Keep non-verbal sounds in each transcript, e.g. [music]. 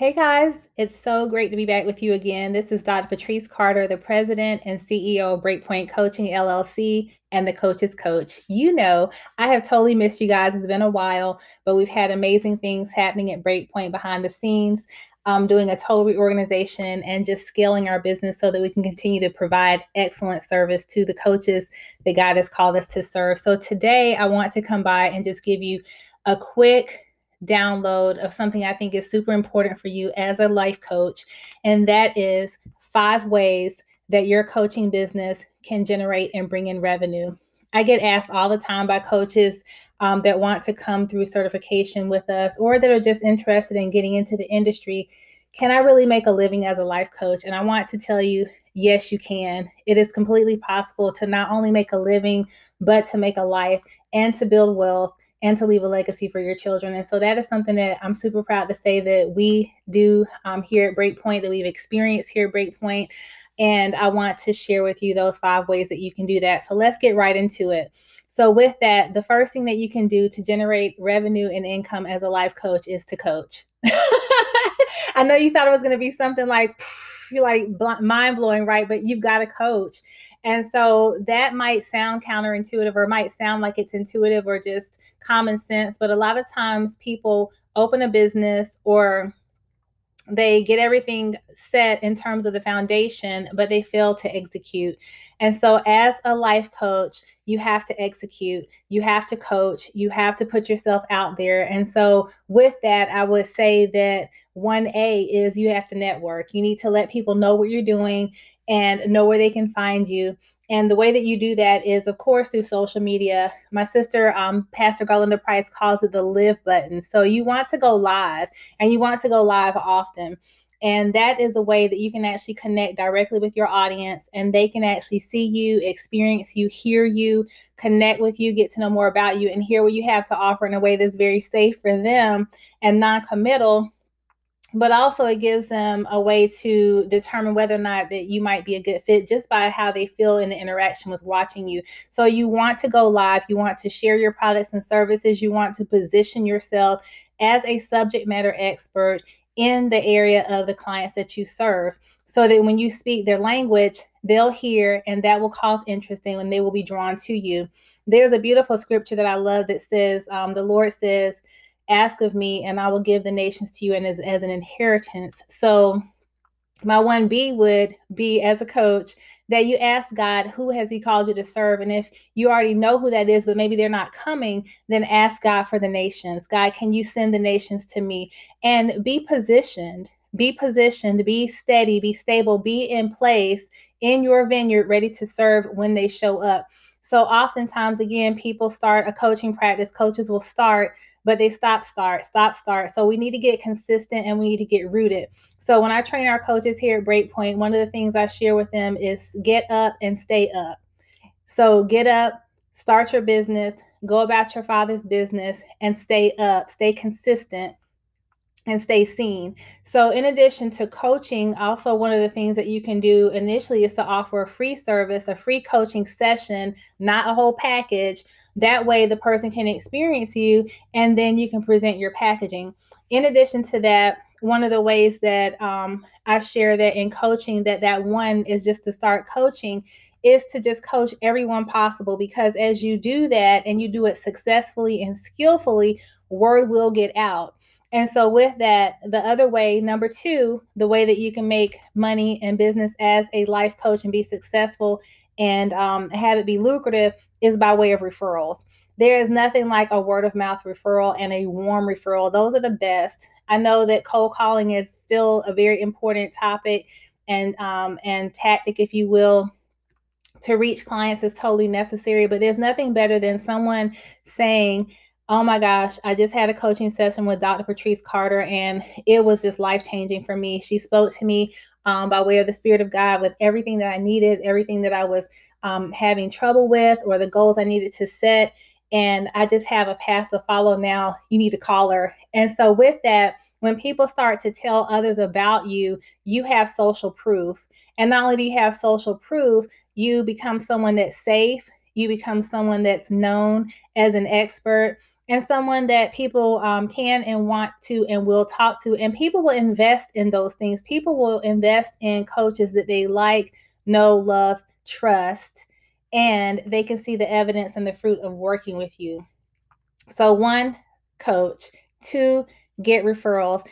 Hey guys, it's so great to be back with you again. This is Dr. Patrice Carter, the president and CEO of Breakpoint Coaching LLC and the Coach's Coach. You know, I have totally missed you guys. It's been a while, but we've had amazing things happening at Breakpoint behind the scenes, um, doing a total reorganization and just scaling our business so that we can continue to provide excellent service to the coaches that God has called us to serve. So today, I want to come by and just give you a quick download of something I think is super important for you as a life coach, and that is five ways that your coaching business can generate and bring in revenue. I get asked all the time by coaches um, that want to come through certification with us or that are just interested in getting into the industry. Can I really make a living as a life coach? And I want to tell you, yes, you can. It is completely possible to not only make a living, but to make a life and to build wealth and to leave a legacy for your children. And so that is something that I'm super proud to say that we do um, here at Breakpoint, that we've experienced here at Breakpoint. And I want to share with you those five ways that you can do that. So let's get right into it. So, with that, the first thing that you can do to generate revenue and income as a life coach is to coach. [laughs] I know you thought it was going to be something like, you're like mind blowing, right? But you've got to coach. And so that might sound counterintuitive or might sound like it's intuitive or just common sense. But a lot of times people open a business or they get everything set in terms of the foundation, but they fail to execute. And so, as a life coach, you have to execute, you have to coach, you have to put yourself out there. And so, with that, I would say that 1A is you have to network. You need to let people know what you're doing and know where they can find you. And the way that you do that is, of course, through social media. My sister, um, Pastor Garlinda Price, calls it the live button. So you want to go live and you want to go live often. And that is a way that you can actually connect directly with your audience and they can actually see you, experience you, hear you, connect with you, get to know more about you, and hear what you have to offer in a way that's very safe for them and non committal but also it gives them a way to determine whether or not that you might be a good fit just by how they feel in the interaction with watching you. So you want to go live you want to share your products and services you want to position yourself as a subject matter expert in the area of the clients that you serve so that when you speak their language they'll hear and that will cause interest and when they will be drawn to you. There's a beautiful scripture that i love that says um, the lord says ask of me and I will give the nations to you and as, as an inheritance. So my 1B would be as a coach that you ask God, who has he called you to serve? And if you already know who that is, but maybe they're not coming, then ask God for the nations. God, can you send the nations to me? And be positioned, be positioned, be steady, be stable, be in place in your vineyard, ready to serve when they show up. So oftentimes, again, people start a coaching practice, coaches will start but they stop start stop start. So we need to get consistent and we need to get rooted. So when i train our coaches here at breakpoint one of the things i share with them is get up and stay up. So get up start your business go about your father's business and stay up stay consistent and stay seen. So, in addition to coaching, also one of the things that you can do initially is to offer a free service, a free coaching session, not a whole package, that way, the person can experience you and then you can present your packaging. In addition to that, one of the ways that um, I share that in coaching, that that one is just to start coaching, is to just coach everyone possible because as you do that and you do it successfully and skillfully, word will get out. And so, with that, the other way, number two, the way that you can make money in business as a life coach and be successful and um, have it be lucrative is by way of referrals. There is nothing like a word of mouth referral and a warm referral. Those are the best. I know that cold calling is still a very important topic and um, and tactic, if you will, to reach clients is totally necessary. But there's nothing better than someone saying, Oh my gosh, I just had a coaching session with Dr. Patrice Carter and it was just life changing for me. She spoke to me um, by way of the Spirit of God with everything that I needed, everything that I was um, having trouble with or the goals I needed to set. And I just have a path to follow now. You need to call her. And so, with that, when people start to tell others about you, you have social proof. And not only do you have social proof, you become someone that's safe, you become someone that's known as an expert. And someone that people um, can and want to and will talk to. And people will invest in those things. People will invest in coaches that they like, know, love, trust, and they can see the evidence and the fruit of working with you. So, one, coach. Two, get referrals.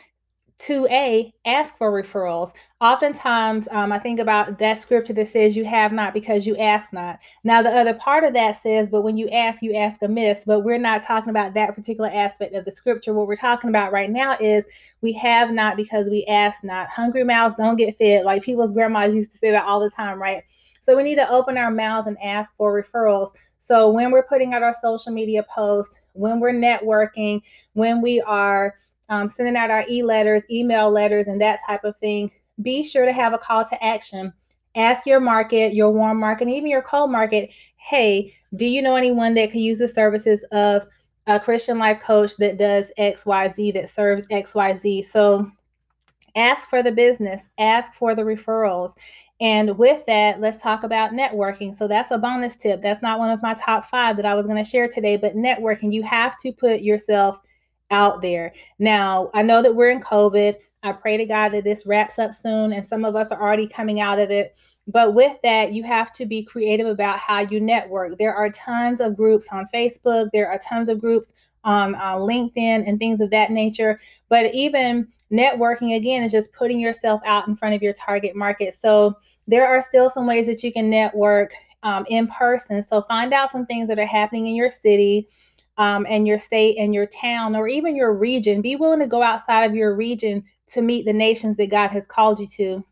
2a ask for referrals. Oftentimes um, i think about that scripture that says you have not because you ask not. Now the other part of that says but when you ask you ask amiss. But we're not talking about that particular aspect of the scripture. What we're talking about right now is we have not because we ask not. Hungry mouths don't get fed like people's grandmas used to say that all the time right? So we need to open our mouths and ask for referrals. So when we're putting out our social media posts when we're networking when we are um, sending out our e-letters, email letters, and that type of thing, be sure to have a call to action. Ask your market, your warm market, and even your cold market, hey, do you know anyone that could use the services of a Christian life coach that does XYZ, that serves XYZ? So ask for the business, ask for the referrals. And with that, let's talk about networking. So that's a bonus tip. That's not one of my top five that I was going to share today, but networking, you have to put yourself out there. Now, I know that we're in COVID. I pray to God that this wraps up soon and some of us are already coming out of it. But with that, you have to be creative about how you network. There are tons of groups on Facebook, there are tons of groups on uh, LinkedIn and things of that nature. But even networking, again, is just putting yourself out in front of your target market. So there are still some ways that you can network um, in person. So find out some things that are happening in your city um, and your state and your town or even your region. Be willing to go outside of your region to meet the nations that God has called you to.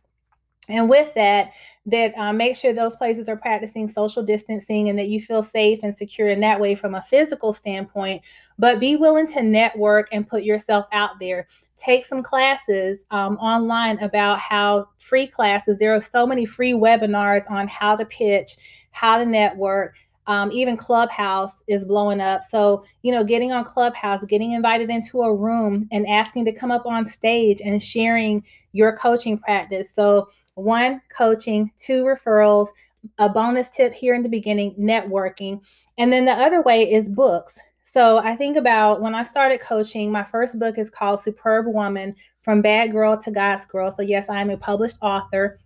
And with that, that uh, make sure those places are practicing social distancing and that you feel safe and secure in that way from a physical standpoint. But be willing to network and put yourself out there. Take some classes um, online about how free classes, there are so many free webinars on how to pitch, how to network, um, even Clubhouse is blowing up. So, you know, getting on Clubhouse, getting invited into a room and asking to come up on stage and sharing your coaching practice. So, one, coaching, two, referrals, a bonus tip here in the beginning, networking. And then the other way is books. So, I think about when I started coaching, my first book is called Superb Woman From Bad Girl to God's Girl. So, yes, I am a published author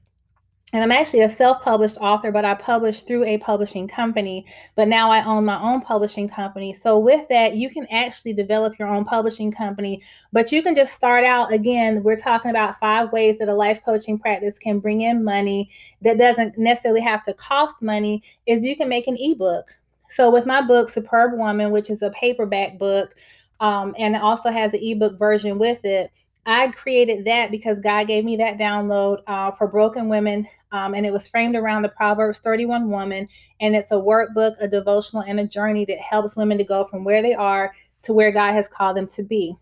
and I'm actually a self published author, but I published through a publishing company. But now I own my own publishing company. So, with that, you can actually develop your own publishing company. But you can just start out again. We're talking about five ways that a life coaching practice can bring in money that doesn't necessarily have to cost money, is you can make an ebook. So, with my book, Superb Woman, which is a paperback book, um, and it also has an ebook version with it. I created that because God gave me that download uh, for broken women um, and it was framed around the Proverbs 31 woman. And it's a workbook, a devotional, and a journey that helps women to go from where they are to where God has called them to be.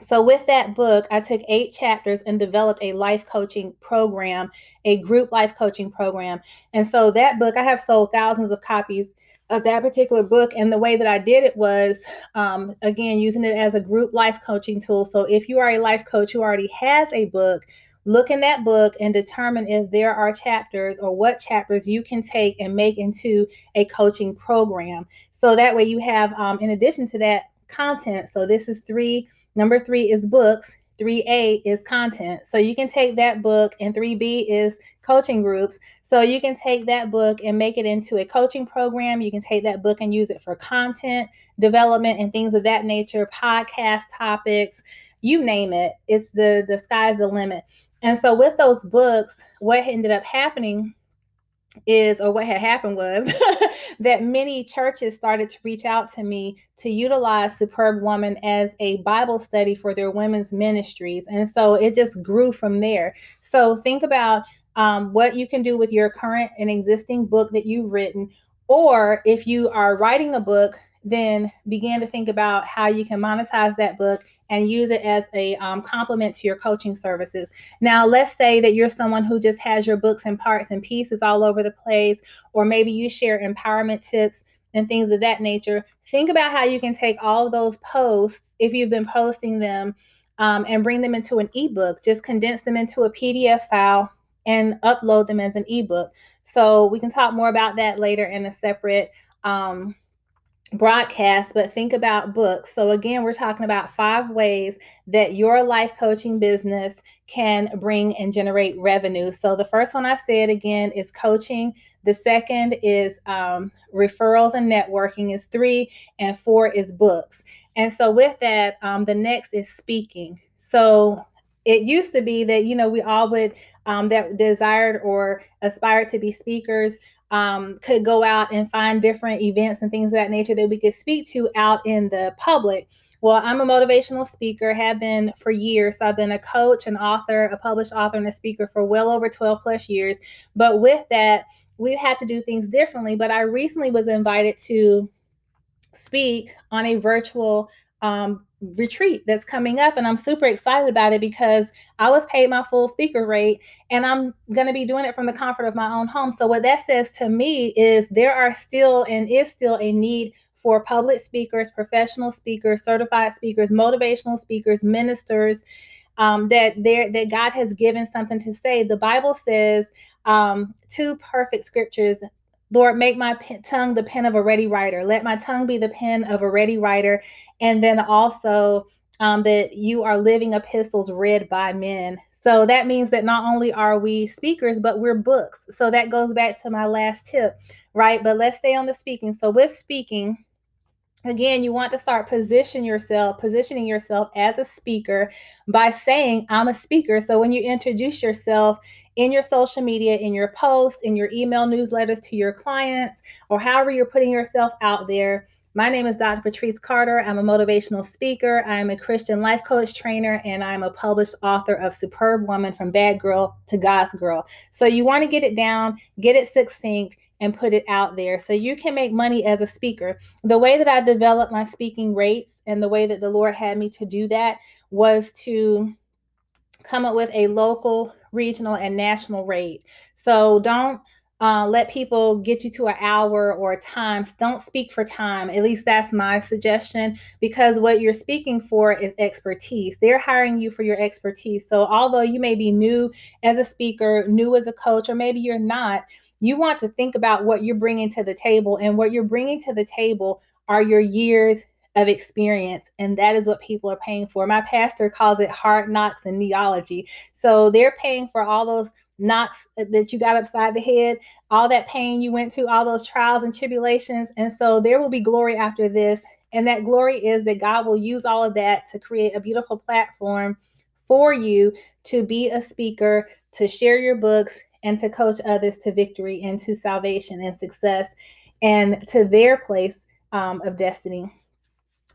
So, with that book, I took eight chapters and developed a life coaching program, a group life coaching program. And so, that book, I have sold thousands of copies of that particular book. And the way that I did it was, um, again, using it as a group life coaching tool. So, if you are a life coach who already has a book, look in that book and determine if there are chapters or what chapters you can take and make into a coaching program. So that way you have, um, in addition to that, content. So this is three. Number three is books. 3A is content. So you can take that book, and 3B is coaching groups. So you can take that book and make it into a coaching program. You can take that book and use it for content development and things of that nature, podcast topics, you name it. It's the the sky's the limit. And so with those books, what ended up happening is, or what had happened was, [laughs] that many churches started to reach out to me to utilize Superb Woman as a Bible study for their women's ministries. And so it just grew from there. So think about um, what you can do with your current and existing book that you've written. Or if you are writing a book, then begin to think about how you can monetize that book and use it as a um, complement to your coaching services. Now, let's say that you're someone who just has your books and parts and pieces all over the place, or maybe you share empowerment tips and things of that nature. Think about how you can take all those posts, if you've been posting them, um, and bring them into an ebook. Just condense them into a PDF file and upload them as an ebook. So we can talk more about that later in a separate um, broadcast, but think about books. So, again, we're talking about five ways that your life coaching business can bring and generate revenue. So, the first one I said again is coaching. The second is um, referrals and networking, is three, and four is books. And so, with that, um, the next is speaking. So, it used to be that, you know, we all would um, that desired or aspired to be speakers um, could go out and find different events and things of that nature that we could speak to out in the public. Well, I'm a motivational speaker, have been for years. So I've been a coach, an author, a published author, and a speaker for well over 12 plus years. But with that, we've had to do things differently. But I recently was invited to speak on a virtual um, retreat that's coming up and I'm super excited about it because I was paid my full speaker rate and I'm going to be doing it from the comfort of my own home. So what that says to me is there are still and is still a need for public speakers, professional speakers, certified speakers, motivational speakers, ministers um, that there that God has given something to say. The Bible says um, two perfect scriptures Lord, make my pen, tongue the pen of a ready writer. Let my tongue be the pen of a ready writer. And then also um, that you are living epistles read by men. So that means that not only are we speakers, but we're books. So that goes back to my last tip, right? But let's stay on the speaking. So with speaking, again you want to start position yourself positioning yourself as a speaker by saying i'm a speaker so when you introduce yourself in your social media, in your posts, in your email newsletters to your clients, or however you're putting yourself out there. My name is Dr. Patrice Carter. I'm a motivational speaker. I'm a Christian life coach trainer, and I'm a published author of Superb Woman from Bad Girl to God's Girl. So you want to get it down, get it succinct, and put it out there so you can make money as a speaker. The way that I developed my speaking rates and the way that the Lord had me to do that was to come up with a local, regional, and national rate. So don't uh, let people get you to an hour or time. Don't speak for time. At least that's my suggestion because what you're speaking for is expertise. They're hiring you for your expertise. So, although you may be new as a speaker, new as a coach, or maybe you're not, you want to think about what you're bringing to the table. And what you're bringing to the table are your years of experience. And that is what people are paying for. My pastor calls it hard knocks and neology. So they're paying for all those knocks that you got upside the head, all that pain you went to, all those trials and tribulations. And so there will be glory after this. And that glory is that God will use all of that to create a beautiful platform for you to be a speaker, to share your books, and to coach others to victory and to salvation and success and to their place um, of destiny.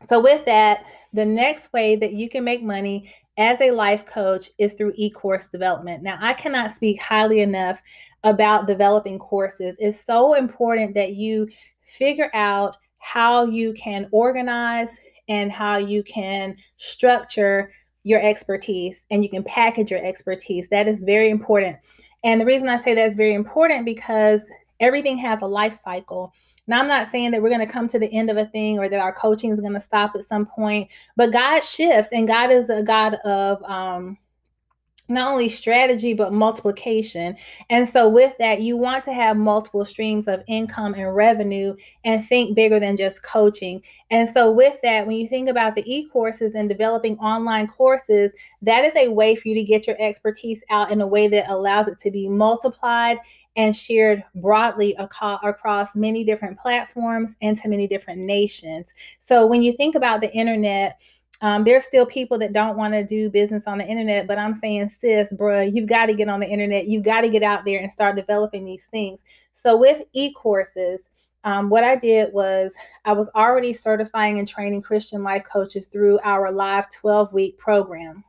So, with that, the next way that you can make money as a life coach is through e course development. Now, I cannot speak highly enough about developing courses. It's so important that you figure out how you can organize and how you can structure your expertise and you can package your expertise. That is very important. And the reason I say that is very important because everything has a life cycle. Now, I'm not saying that we're going to come to the end of a thing or that our coaching is going to stop at some point, but God shifts, and God is a God of um, not only strategy but multiplication. And so with that you want to have multiple streams of income and revenue and think bigger than just coaching. And so with that when you think about the e-courses and developing online courses that is a way for you to get your expertise out in a way that allows it to be multiplied and shared broadly across many different platforms and to many different nations. So when you think about the internet, um, there's still people that don't want to do business on the internet, but I'm saying, sis, bruh, you've got to get on the internet. You've got to get out there and start developing these things. So with e-courses, um, what I did was I was already certifying and training Christian life coaches through our live 12 week program.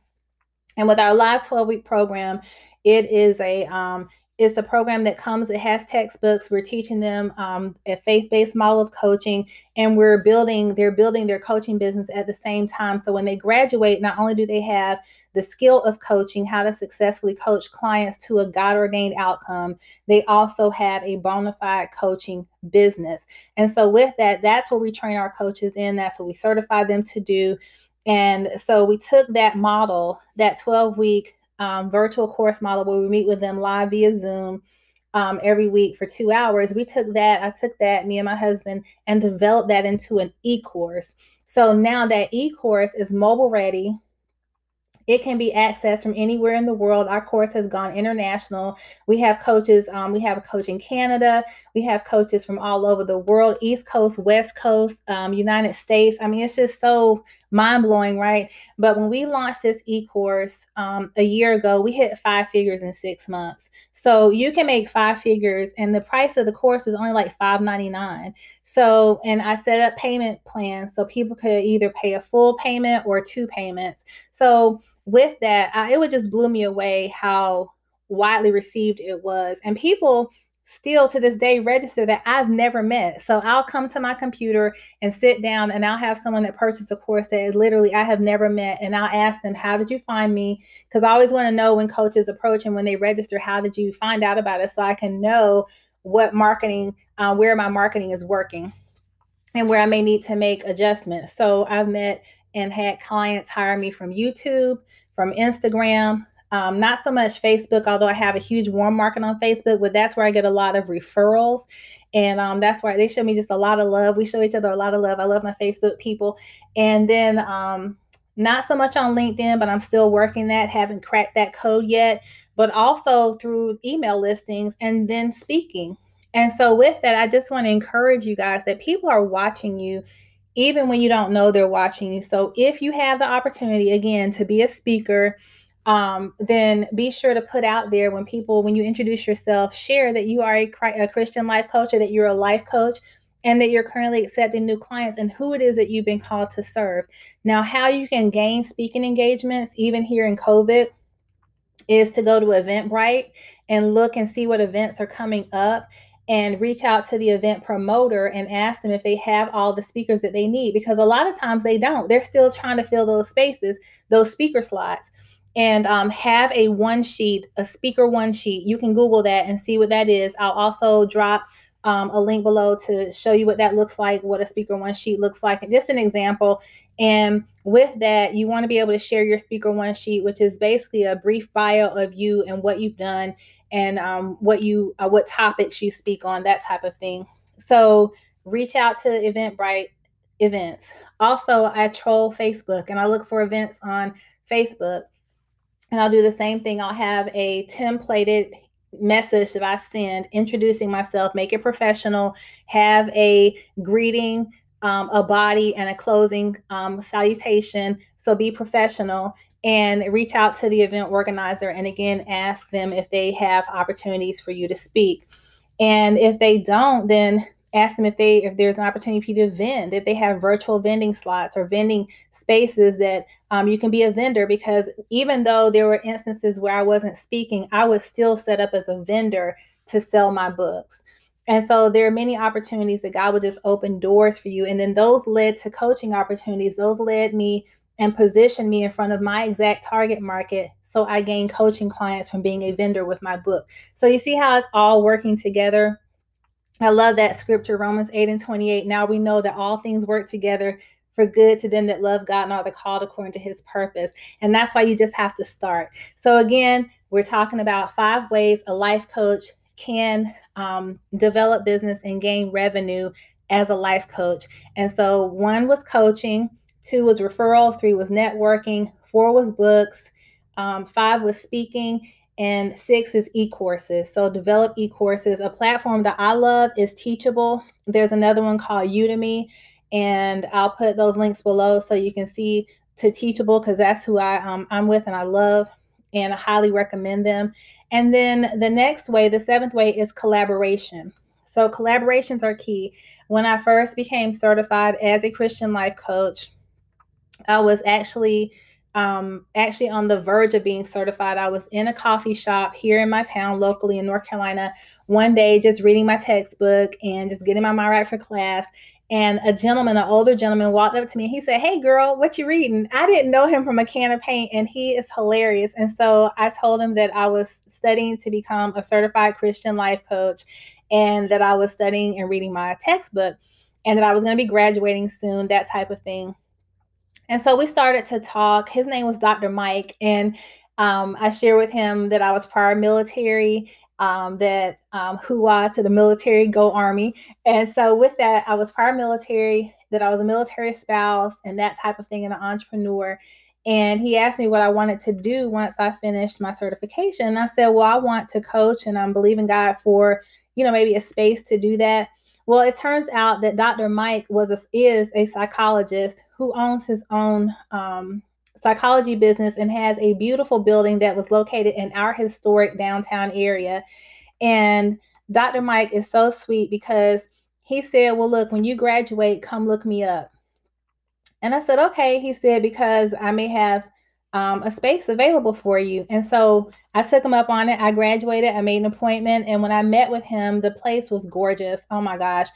And with our live 12 week program, it is a um, it's a program that comes it has textbooks we're teaching them um, a faith-based model of coaching and we're building they're building their coaching business at the same time. So when they graduate not only do they have the skill of coaching how to successfully coach clients to a god ordained outcome they also have a bona fide coaching business. And so with that that's what we train our coaches in that's what we certify them to do. And so we took that model that 12 week um, virtual course model where we meet with them live via Zoom. um, every week for two hours. We took that, I took that, me and my husband, and developed that into an e course. So now that e course is mobile ready. It can be accessed from anywhere in the world. Our course has gone international. We have coaches. Um, we have a coach in Canada. We have coaches from all over the world, East Coast, West Coast, um, United States. I mean, it's just so mind blowing, right? But when we launched this e course um, a year ago, we hit five figures in six months. So you can make five figures, and the price of the course was only like five ninety nine. So, and I set up payment plans so people could either pay a full payment or two payments. So with that, I, it would just blew me away how widely received it was. And people still to this day register that I've never met. So I'll come to my computer and sit down and I'll have someone that purchased a course that literally I have never met. And I'll ask them, How did you find me? Because I always want to know when coaches approach and when they register, how did you find out about it? So I can know what marketing, uh, where my marketing is working and where I may need to make adjustments. So I've met and had clients hire me from YouTube, from Instagram, um, not so much Facebook, although I have a huge warm market on Facebook, but that's where I get a lot of referrals. And um, that's why they show me just a lot of love. We show each other a lot of love. I love my Facebook people. And then um, not so much on LinkedIn, but I'm still working that, haven't cracked that code yet, but also through email listings and then speaking. And so, with that, I just want to encourage you guys that people are watching you even when you don't know they're watching you. So if you have the opportunity, again, to be a speaker, um, then be sure to put out there when people, when you introduce yourself, share that you are a, a Christian life coach or that you're a life coach and that you're currently accepting new clients and who it is that you've been called to serve. Now, how you can gain speaking engagements, even here in COVID, is to go to Eventbrite and look and see what events are coming up and reach out to the event promoter and ask them if they have all the speakers that they need because a lot of times they don't. They're still trying to fill those spaces, those speaker slots. And um, have a one sheet, a speaker one sheet. You can Google that and see what that is. I'll also drop um, a link below to show you what that looks like, what a speaker one sheet looks like, and just an example. And with that, you want to be able to share your speaker one sheet, which is basically a brief bio of you and what you've done and um, what you uh, what topics you speak on, that type of thing. So reach out to Eventbrite events. Also, I troll Facebook and I look for events on Facebook. And I'll do the same thing. I'll have a templated message that I send introducing myself, make it professional, have a greeting, um, a body, and a closing um, salutation. So be professional and reach out to the event organizer and again ask them if they have opportunities for you to speak. And if they don't, then ask them if they if there's an opportunity for you to vend if they have virtual vending slots or vending spaces that um, you can be a vendor because even though there were instances where i wasn't speaking i was still set up as a vendor to sell my books and so there are many opportunities that god will just open doors for you and then those led to coaching opportunities those led me and position me in front of my exact target market so I gain coaching clients from being a vendor with my book. So you see how it's all working together. I love that scripture, Romans 8 and 28. Now we know that all things work together for good to them that love God and are the called according to his purpose. And that's why you just have to start. So, again, we're talking about five ways a life coach can um, develop business and gain revenue as a life coach. And so, one was coaching, Two was referrals. Three was networking. Four was books. Um, five was speaking. And six is e courses. So, develop e courses. A platform that I love is Teachable. There's another one called Udemy. And I'll put those links below so you can see to Teachable because that's who I, um, I'm with and I love and I highly recommend them. And then the next way, the seventh way, is collaboration. So, collaborations are key. When I first became certified as a Christian life coach, I was actually um, actually on the verge of being certified. I was in a coffee shop here in my town, locally in North Carolina, one day just reading my textbook and just getting my mind right for class. And a gentleman, an older gentleman, walked up to me and he said, Hey girl, what you reading? I didn't know him from a can of paint and he is hilarious. And so I told him that I was studying to become a certified Christian life coach and that I was studying and reading my textbook and that I was going to be graduating soon, that type of thing. And so we started to talk. His name was Dr. Mike. And um, I shared with him that I was prior military um, that um, hooah to the military, go army. And so with that, I was prior military, that I was a military spouse and that type of thing, and an entrepreneur. And he asked me what I wanted to do once I finished my certification. And I said, well, I want to coach and I'm believing God for, you know, maybe a space to do that. Well, it turns out that Dr. Mike was a, is a psychologist who owns his own um, psychology business and has a beautiful building that was located in our historic downtown area. And Dr. Mike is so sweet because he said, Well, look, when you graduate, come look me up. And I said, Okay. He said, Because I may have um, a space available for you. And so I took him up on it. I graduated, I made an appointment. And when I met with him, the place was gorgeous. Oh my gosh.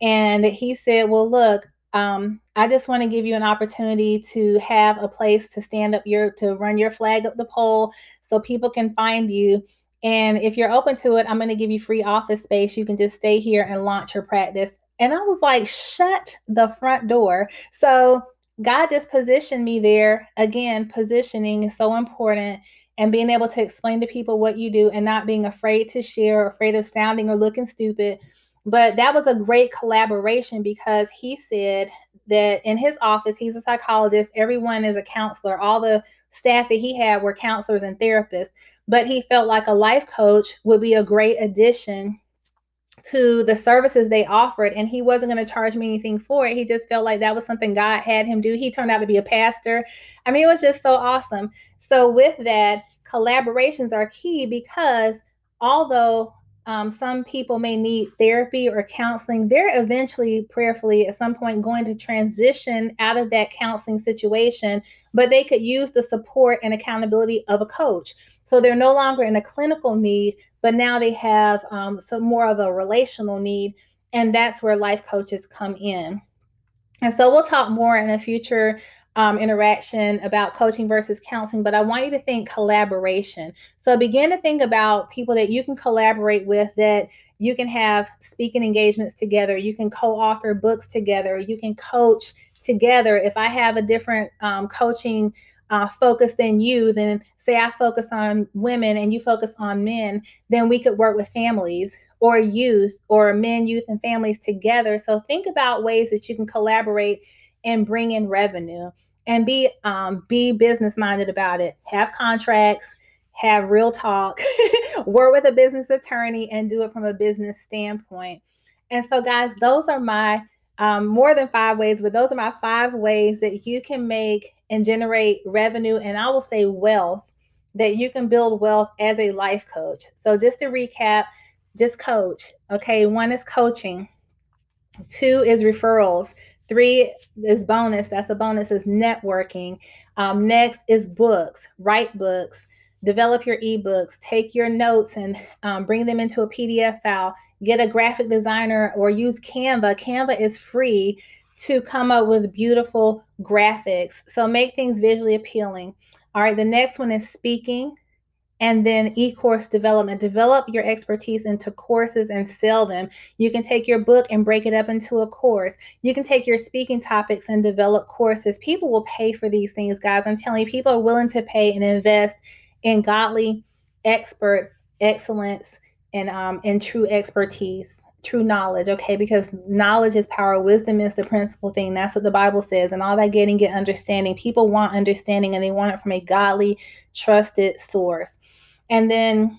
And he said, Well, look, um, I just want to give you an opportunity to have a place to stand up your, to run your flag up the pole so people can find you. And if you're open to it, I'm going to give you free office space. You can just stay here and launch your practice. And I was like, shut the front door. So God just positioned me there. Again, positioning is so important and being able to explain to people what you do and not being afraid to share, afraid of sounding or looking stupid. But that was a great collaboration because he said that in his office, he's a psychologist, everyone is a counselor, all the staff that he had were counselors and therapists. But he felt like a life coach would be a great addition to the services they offered and he wasn't going to charge me anything for it. He just felt like that was something God had him do. He turned out to be a pastor. I mean, it was just so awesome. So, with that, collaborations are key because although um, some people may need therapy or counseling, they're eventually, prayerfully, at some point going to transition out of that counseling situation, but they could use the support and accountability of a coach. So they're no longer in a clinical need, but now they have um, some more of a relational need. And that's where life coaches come in. And so we'll talk more in a future um, interaction about coaching versus counseling, but I want you to think collaboration. So begin to think about people that you can collaborate with, that you can have speaking engagements together, you can co author books together, you can coach together. If I have a different um, coaching uh, focus than you, then say I focus on women and you focus on men, then we could work with families or youth or men, youth, and families together. So think about ways that you can collaborate and bring in revenue and be um, be business minded about it. Have contracts, have real talk, [laughs] work with a business attorney, and do it from a business standpoint. And so, guys, those are my um, more than five ways, but those are my five ways that you can make and generate revenue, and I will say wealth that you can build wealth as a life coach. So, just to recap, just coach. Okay, one is coaching, two is referrals, Three is bonus. That's a bonus is networking. Um, next is books. Write books. Develop your ebooks. Take your notes and um, bring them into a PDF file. Get a graphic designer or use Canva. Canva is free to come up with beautiful graphics. So make things visually appealing. All right. The next one is speaking and then e-course development develop your expertise into courses and sell them you can take your book and break it up into a course you can take your speaking topics and develop courses people will pay for these things guys i'm telling you people are willing to pay and invest in godly expert excellence and um and true expertise true knowledge okay? Because knowledge is power wisdom is the principal thing. That's what the bible says. And all that getting get understanding. People want understanding and they want it from a godly trusted source. And then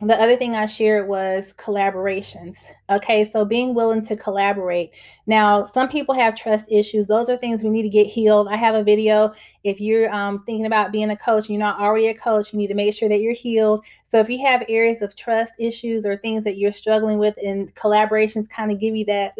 the other thing I shared was collaborations. Okay, so being willing to collaborate. Now, some people have trust issues. Those are things we need to get healed. I have a video. If you're um, thinking about being a coach, you're not already a coach, you need to make sure that you're healed. So, if you have areas of trust issues or things that you're struggling with, and collaborations kind of give you that,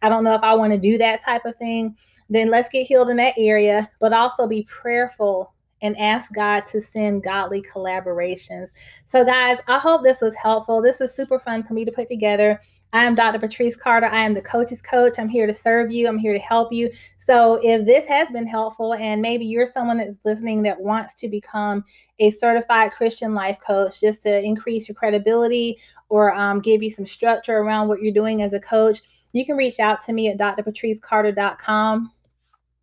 I don't know if I want to do that type of thing, then let's get healed in that area, but also be prayerful and ask God to send godly collaborations. So, guys, I hope this was helpful. This was super fun for me to put together. I am Dr. Patrice Carter. I am the coach's coach. I'm here to serve you. I'm here to help you. So, if this has been helpful, and maybe you're someone that's listening that wants to become a certified Christian life coach just to increase your credibility or um, give you some structure around what you're doing as a coach, you can reach out to me at drpatricecarter.com.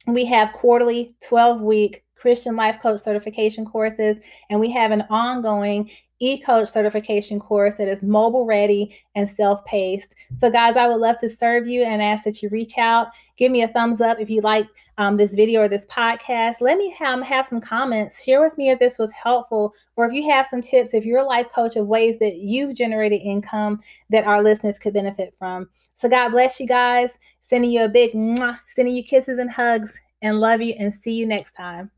We have quarterly 12 week Christian Life Coach certification courses, and we have an ongoing e-coach certification course that is mobile ready and self-paced. So guys i would love to serve you and ask that you reach out. Give me a thumbs up if you like um, this video or this podcast. Let me have, some comments. Share with me if this was helpful or if you have some tips if you're a life coach of ways that you've generated income that our listeners could benefit from. So god bless you guys. Sending you a big mwah, sending you kisses and hugs and love you and see you next time